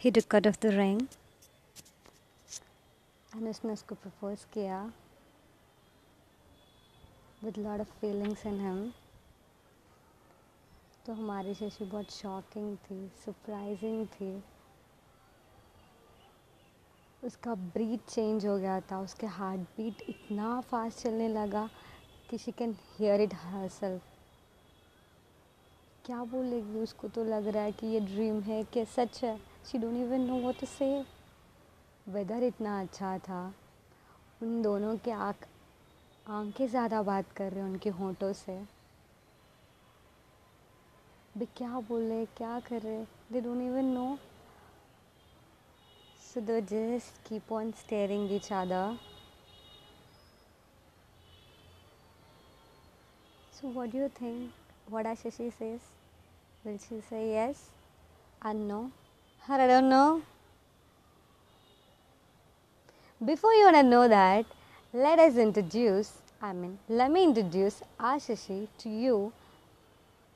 He took out of the ring. And उसने उसको propose किया. With lot of feelings in him. तो हमारी शशि बहुत शॉकिंग थी सरप्राइजिंग थी. उसका ब्रीथ चेंज हो गया था. उसके हार्ट बीट इतना फास्ट चलने लगा कि she can hear it herself क्या बोलेगी? उसको तो लग रहा है कि ये ड्रीम है, कि सच है. She don't even know what to say weather इतना अच्छा था उन दोनों के आँख आँखें ज़्यादा बात कर रहे हैं उनके होंठों से भी क्या बोल रहे क्या कर रहे they don't even know So they just keep on staring each other. So what do you think? What Ashishi says? Will she say yes or no? Or I don't know. Before you wanna know that, let us introduce, I mean, let me introduce Ashishi to you.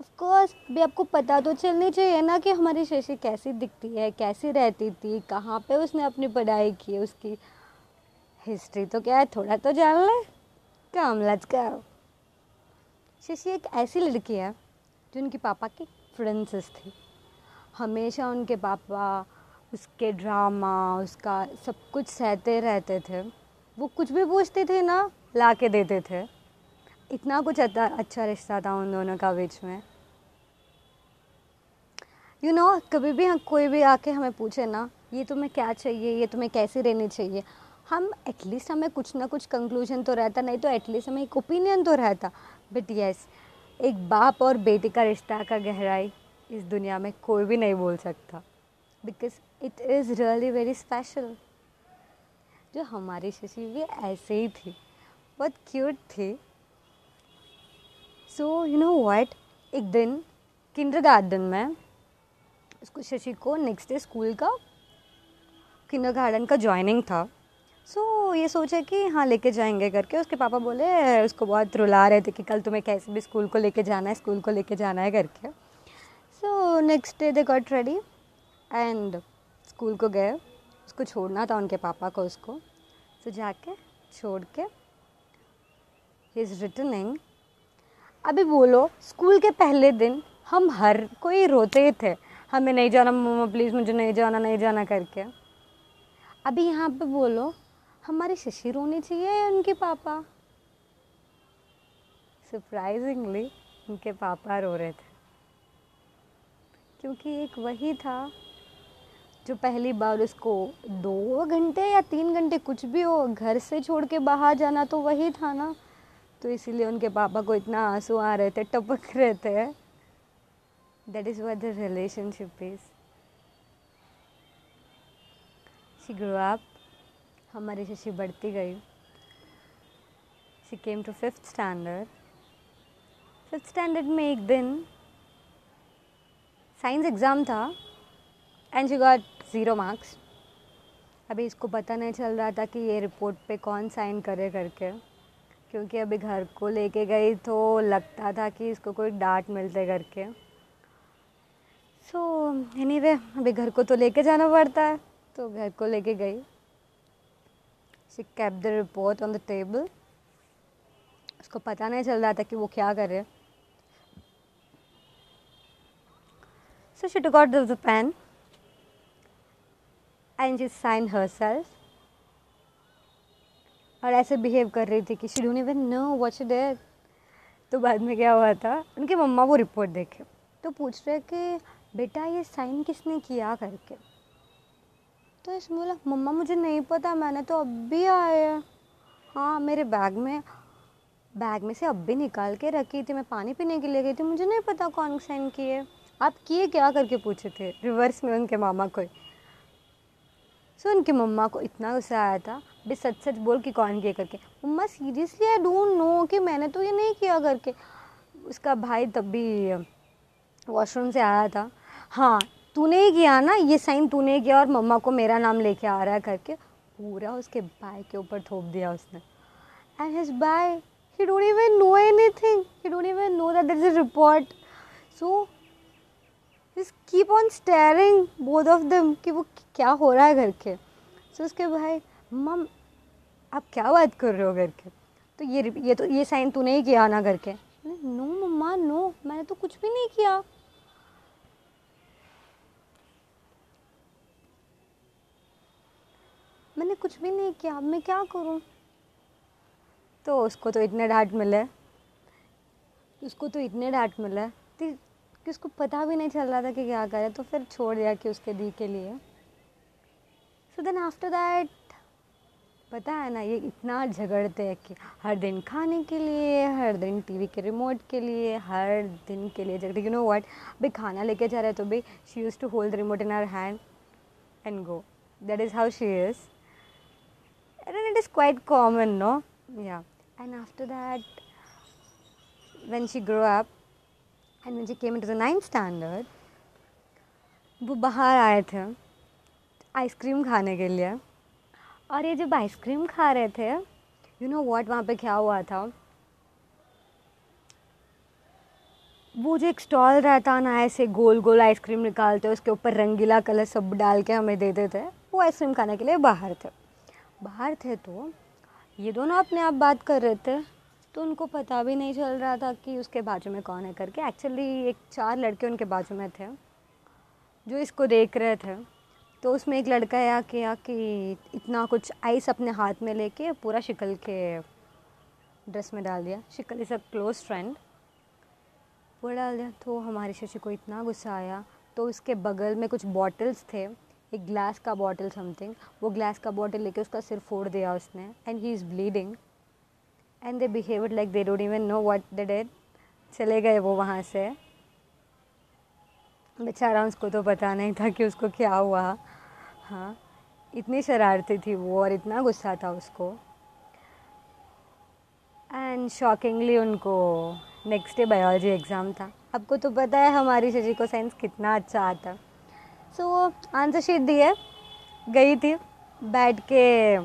Of course भी आपको पता तो चलनी चाहिए ना कि हमारी शशि कैसी दिखती है कैसी रहती थी कहाँ पे उसने अपनी पढ़ाई की उसकी हिस्ट्री तो क्या है थोड़ा तो जान ले। कम लेट्स गो शशि एक ऐसी लड़की है जो उनके पापा की फ्रेंड्स थी। हमेशा उनके पापा उसके ड्रामा उसका सब कुछ सहते रहते थे। वो कुछ भी पूछते थे ना ला के देते थे। इतना कुछ अच्छा रिश्ता था उन दोनों का बीच में। यू you नो know, कभी भी हम कोई भी आके हमें पूछे ना ये तुम्हें क्या चाहिए? ये तुम्हें कैसे रहनी चाहिए? हम एटलीस्ट हमें कुछ ना कुछ कंक्लूजन तो रहता नहीं तो एटलीस्ट हमें एक ओपिनियन तो रहता। बट यस एक बाप और बेटी का रिश्ता का गहराई। इस दुनिया में कोई भी नहीं बोल सकता। Because it is really very special जो हमारी शशि भी ऐसे ही थी बहुत क्यूट थी। सो यू नो वट एक दिन किंडर गार्डन में उसको शशि को नेक्स्ट डे स्कूल का किंडर गार्डन का ज्वाइनिंग था। सो so, ये सोचा कि हाँ लेके जाएँगे करके। उसके पापा बोले उसको बहुत रुला रहे थे कि कल तुम्हें कैसे भी स्कूल को लेके जाना है स्कूल को लेके जाना है करके। So next day they got ready and school को गए। उसको छोड़ना था उनके पापा को उसको। सो so, जाके छोड़ के ही इज़ रिटर्निंग अभी बोलो स्कूल के पहले दिन हम हर कोई रोते थे। हमें नहीं जाना मम्मा प्लीज़ मुझे नहीं जाना नहीं जाना करके। अभी यहाँ पे बोलो हमारी शशि रोनी चाहिए या उनके पापा? सरप्राइजिंगली उनके पापा रो रहे थे। क्योंकि एक वही था जो पहली बार उसको दो घंटे या तीन घंटे कुछ भी हो घर से छोड़ के बाहर जाना तो वही था ना तो इसीलिए उनके पापा को इतना आँसू आ रहे थे, टपक रहे थे That is the relationship is. She grew up. हमारी शशि बढ़ती गई she came to fifth standard fifth standard में एक दिन साइंस एग्ज़ाम था and she got zero marks अभी इसको पता नहीं चल रहा था कि ये रिपोर्ट पे कौन साइन करे करके, क्योंकि अभी घर को लेके गई तो लगता था कि इसको कोई डांट मिलते करके। सो एनी वे अभी घर को तो लेके जाना पड़ता है तो घर को लेके गई। She kept the report on the table उसको पता नहीं चल रहा था कि वो क्या करे। So she took out the pen and she sign self और ऐसे बिहेव कर रही थी कि she don't even know what she did तो बाद में क्या हुआ था? उनकी मम्मा वो रिपोर्ट देखे। तो पूछ रहे कि, बेटा, ये साइन किसने किया करके? तो इसने बोला, मम्मा, मुझे नहीं पता, मैंने तो अब भी आया हाँ। मेरे बैग में बैग में से अब भी निकाल के रखी थी। मैं पानी पीने के लिए गई थी। मुझे नहीं पता कौन साइन किए। आप किए क्या करके पूछे थे? रिवर्स में उनके मामा को सो उनकी मम्मा को इतना गुस्सा आया था, भी सच सच बोल कि कौन किए करके? मम्मा सीरियसली आई डोंट नो कि मैंने तो ये नहीं किया करके। उसका भाई तब भी वॉशरूम से आया था। हाँ तूने ही किया ना, ये साइन तूने किया और मम्मा को मेरा नाम लेके आ रहा है करके। पूरा उसके बाय के ऊपर थोप दिया उसने। And his by he don't even know anything he don't even know that this is a report so just keep on staring, both of them, कि वो क्या हो रहा है घर के। So उसके भाई, मम, आप क्या बात कर रहे हो घर के? तो ये ये तो ये साइन तूने ही किया ना घर के। नो मम्मा, नो, मैंने तो कुछ भी नहीं किया। मैंने कुछ भी नहीं किया, अब मैं क्या करूँ? तो उसको तो इतने डांट मिले। उसको तो इतने डांट मिले। कि उसको पता भी नहीं चल रहा था कि क्या करे तो फिर छोड़ दिया कि उसके दी के लिए। सो देन आफ्टर दैट पता है ना, ये इतना झगड़ते हैं कि हर दिन खाने के लिए, हर दिन टीवी के रिमोट के लिए, हर दिन के लिए झगड़ते यू नो व्हाट भाई खाना लेके जा रहे तो भाई she use to hold remote in our hand and go that is how she is and it is quite common, no? Yeah. And after that, when she grew up when she came into the ninth standard, वो बाहर आए थे ice cream खाने के लिए। और ये जब आइसक्रीम खा रहे थे यू नो वॉट वहाँ पे क्या हुआ था? वो जो एक स्टॉल रहता ना, ऐसे गोल गोल आइसक्रीम निकालते, उसके ऊपर रंगीला कलर सब डाल के हमें देते थे वो आइसक्रीम खाने के लिए बाहर थे। बाहर थे तो ये दोनों अपने आप बात कर रहे थे। तो उनको पता भी नहीं चल रहा था कि उसके बाजू में कौन है करके। एक्चुअली एक चार लड़के उनके बाजू में थे, जो इसको देख रहे थे। तो उसमें एक लड़का या किया कि इतना कुछ आइस अपने हाथ में लेके पूरा शिकल के ड्रेस में डाल दिया। Shikal is a close friend वो डाल दिया तो हमारी शशि को इतना गुस्सा आया। तो उसके बगल में कुछ बॉटल्स थे, एक ग्लास का बॉटल समथिंग वो ग्लास का बॉटल लेके उसका सिर फोड़ दिया उसने and he is bleeding and they behave like they don't even know what they did चले गए वो वहाँ से। बेचारा उसको तो पता नहीं था कि उसको क्या हुआ। हाँ इतनी शरारती थी वो और इतना गुस्सा था उसको। एंड शॉकिंगली उनको नेक्स्ट डे बायोलॉजी एग्ज़ाम था। आपको तो पता है हमारी शशि को साइंस कितना अच्छा आता। सो so, आंसर शीट दी है। गई थी। बैठ के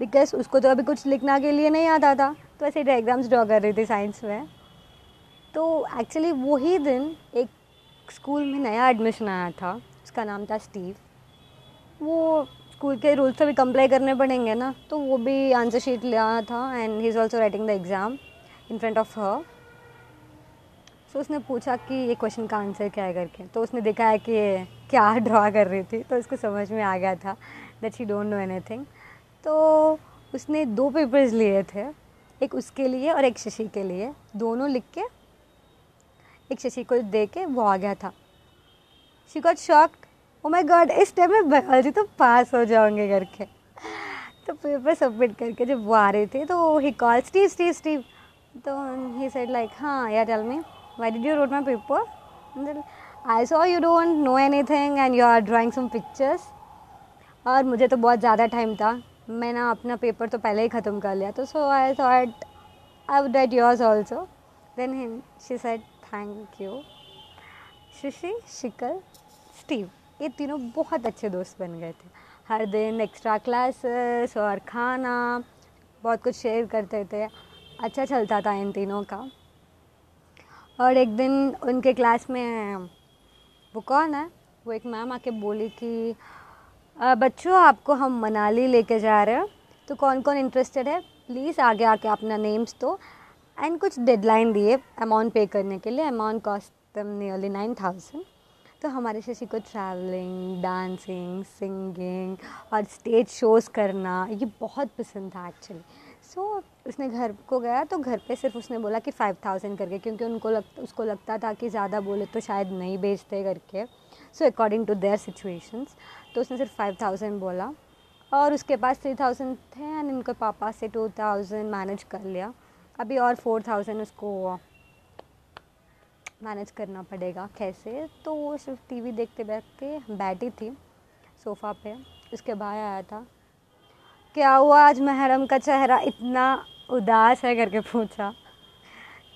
बिकॉज़ उसको तो अभी कुछ लिखना के लिए नहीं आता था। तो ऐसे डायग्राम्स ड्रॉ कर रही थी साइंस में। तो एक्चुअली वही दिन एक स्कूल में नया एडमिशन आया था, उसका नाम था स्टीव वो स्कूल के रूल्स से भी कंप्लाई करने पड़ेंगे ना तो वो भी आंसर शीट ले आया था and he is also writing the exam in front of her so उसने पूछा कि ये क्वेश्चन का आंसर क्या है करके? तो उसने देखा है कि क्या ड्रॉ कर रही थी तो उसको समझ में आ गया था that she don't know anything तो उसने दो पेपर्स लिए थे एक उसके लिए और एक शशि के लिए। दोनों लिख के एक शशि को दे के वो आ गया था। She got shocked oh my god इस टाइम में बायोलॉजी तो पास हो जाओगे करके तो पेपर सबमिट करके जब वो आ रहे थे तो he call Steve Steve Steve तो ही सेड लाइक हाँ यार tell me did you wrote my paper? And then, I saw you don't know anything and you are drawing some pictures. और मुझे तो बहुत ज़्यादा टाइम था। मैं ना अपना पेपर तो पहले ही ख़त्म कर लिया तो so I thought I would yours also then him she said thank you Shashi Shikal Steve ये तीनों बहुत अच्छे दोस्त बन गए थे। हर दिन एक्स्ट्रा क्लासेस और खाना, बहुत कुछ शेयर करते थे। अच्छा चलता था इन तीनों का। और एक दिन उनके क्लास में, वो कौन है? वो एक मैम आके बोली कि बच्चों आपको हम मनाली लेके जा रहे हैं। तो कौन कौन इंटरेस्टेड है? प्लीज़ आगे आके अपना नेम्स दो। एंड कुछ डेडलाइन दिए अमाउंट पे करने के लिए। Amount cost nearly nine thousand तो हमारे शशि को ट्रैवलिंग डांसिंग सिंगिंग और स्टेज शोज़ करना ये बहुत पसंद था एक्चुअली सो so, उसने घर को गया तो घर पे सिर्फ़ उसने बोला कि फ़ाइव थाउज़ेंड करके क्योंकि उनको लग उसको लगता था कि ज़्यादा बोले तो शायद नहीं बेचते करके। So according to their situations तो उसने सिर्फ़ फाइव थाउज़ेंड बोला और उसके पास थ्री थाउज़ेंड थे एंड उनके पापा से टू थाउज़ेंड मैनेज कर लिया। अभी और फोर थाउज़ेंड उसको मैनेज करना पड़ेगा। कैसे? तो वो सिर्फ़ टीवी देखते बैठते बैठी थी सोफ़ा पे। उसके भाई आया था, क्या हुआ? आज महरम का चेहरा इतना उदास है? करके पूछा।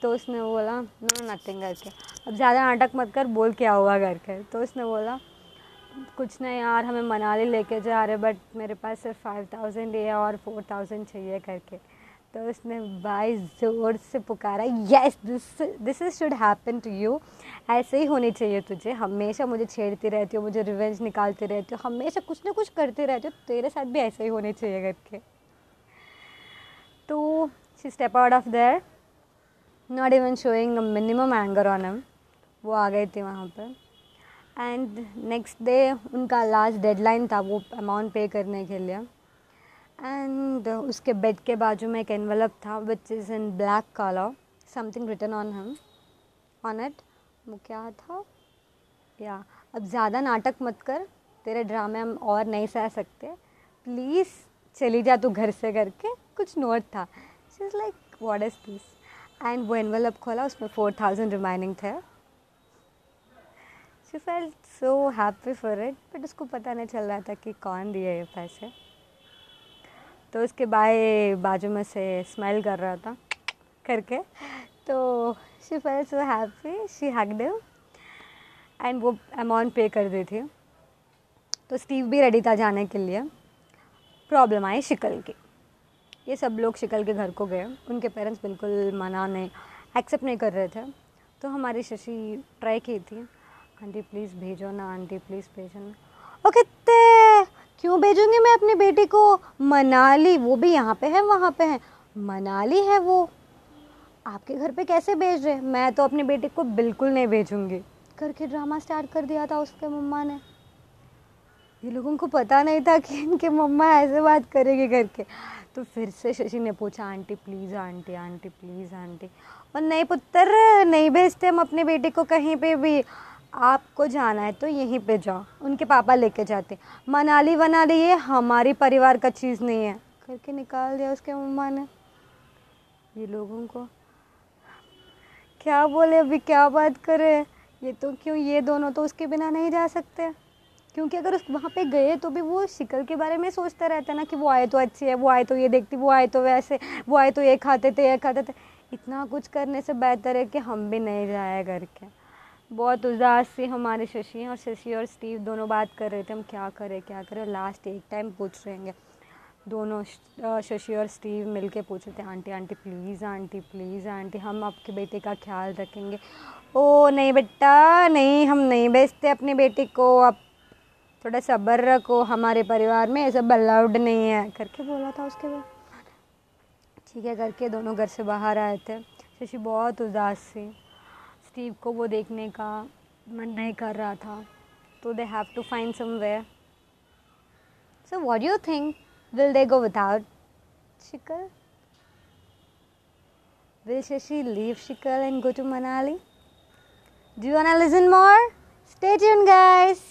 तो उसने बोला नो नथिंग करके। अब ज़्यादा नाटक मत कर, बोल क्या हुआ के। तो उसने बोला, कुछ नहीं यार, हमें मनाली लेके जा रहे बट मेरे पास सिर्फ़ फाइव थाउज़ेंड है और फोर थाउज़ेंड चाहिए करके तो उसने भाई ज़ोर से पुकारा yes this this is should happen to you ऐसे ही होनी चाहिए तुझे। हमेशा मुझे छेड़ती रहती हो, मुझे रिवेंज निकालती रहती हो, हमेशा कुछ ना कुछ करती रहती हो, तेरे साथ भी ऐसे ही होने चाहिए करके तो she step out of there not even showing minimum anger on him वो आ गए थे वहाँ पर। एंड नेक्स्ट डे उनका लास्ट डेडलाइन था वो अमाउंट पे करने के लिए। एंड उसके बेड के बाजू में एक एनवलप था which is in black colour something return on hmm on it वो क्या था? या अब ज़्यादा नाटक मत कर, तेरे ड्रामे हम और नहीं सह सकते। प्लीज़ चली जा तू घर से करके, कुछ नोट था। Is like what is this and वो एनवलप खोला, उसमें फोर थाउज़ेंड रिमाइनिंग थे। She felt so happy for it but उसको पता नहीं चल रहा था कि कौन दिए ये पैसे। तो उसके बाय बाजू में से स्मेल कर रहा था करके। तो she fell so happy she hugged and वो अमाउंट पे कर दी थी। तो स्टीव भी रेडी था जाने के लिए। प्रॉब्लम आई शिकल की। ये सब लोग शिकल के घर को गए। उनके पेरेंट्स बिल्कुल मना नहीं एक्सेप्ट नहीं कर रहे थे। तो हमारी शशि ट्राई की थी। आंटी प्लीज़ भेजो ना, आंटी प्लीज़ भेजो ना। ओके ते क्यों भेजूँगी मैं अपनी बेटी को? मनाली, वो भी यहाँ पे है, वहाँ पे है। मनाली है वो। आपके घर पे कैसे भेज रहे? मैं तो अपनी बेटी को बिल्कुल नहीं भेजूँगी। करके ड्रामा स्टार्ट कर दिया था उसके मम्मा ने। ये लोगों को पता नहीं था कि इनके मम्मा ऐसे बात करेगी करके। तो फिर से शशि ने पूछा, aunty please aunty aunty please aunty. और नहीं पुत्र नहीं भेजते हम अपनी बेटी को कहीं पे भी। आपको जाना है तो यहीं पे जाओ। उनके पापा लेके जाते मनाली वनाली ये हमारी परिवार का चीज़ नहीं है। करके निकाल दिया उसके मम्मा ने। ये लोगों को। क्या बोले अभी, क्या बात करे? ये तो क्यों, ये दोनों तो उसके बिना नहीं जा सकते। क्योंकि अगर उस, वहाँ पे गए तो भी वो शिकल के बारे में सोचता रहता है ना कि वो आए तो अच्छी है, वो आए तो ये देखती, वो आए तो वैसे, वो आए तो ये खाते थे, ये खाते थे। इतना कुछ करने से बेहतर है कि हम भी नहीं जाए करके बहुत उदास से हमारे शशि और शशि और स्टीव दोनों बात कर रहे थे, हम क्या करें क्या करें? लास्ट एक टाइम पूछ रहेंगे दोनों शशि और स्टीव मिल के पूछ रहे थे, aunty aunty please aunty please aunty, हम आपके बेटे का ख्याल रखेंगे। ओ, नहीं बेटा, नहीं, हम नहीं बेचते अपने बेटे को। आप थोड़ा सब्र रखो, हमारे परिवार में ऐसा अलाउड नहीं है। करके बोला था उसके बाद। ठीक है, करके दोनों घर से बाहर आए थे। शशि बहुत उदास थी। स्टीव को वो देखने का मन नहीं कर रहा था तो they have to find somewhere so what you think will they go without Shikal will Shashi leave Shikal and go to Manali do you listen more stay guys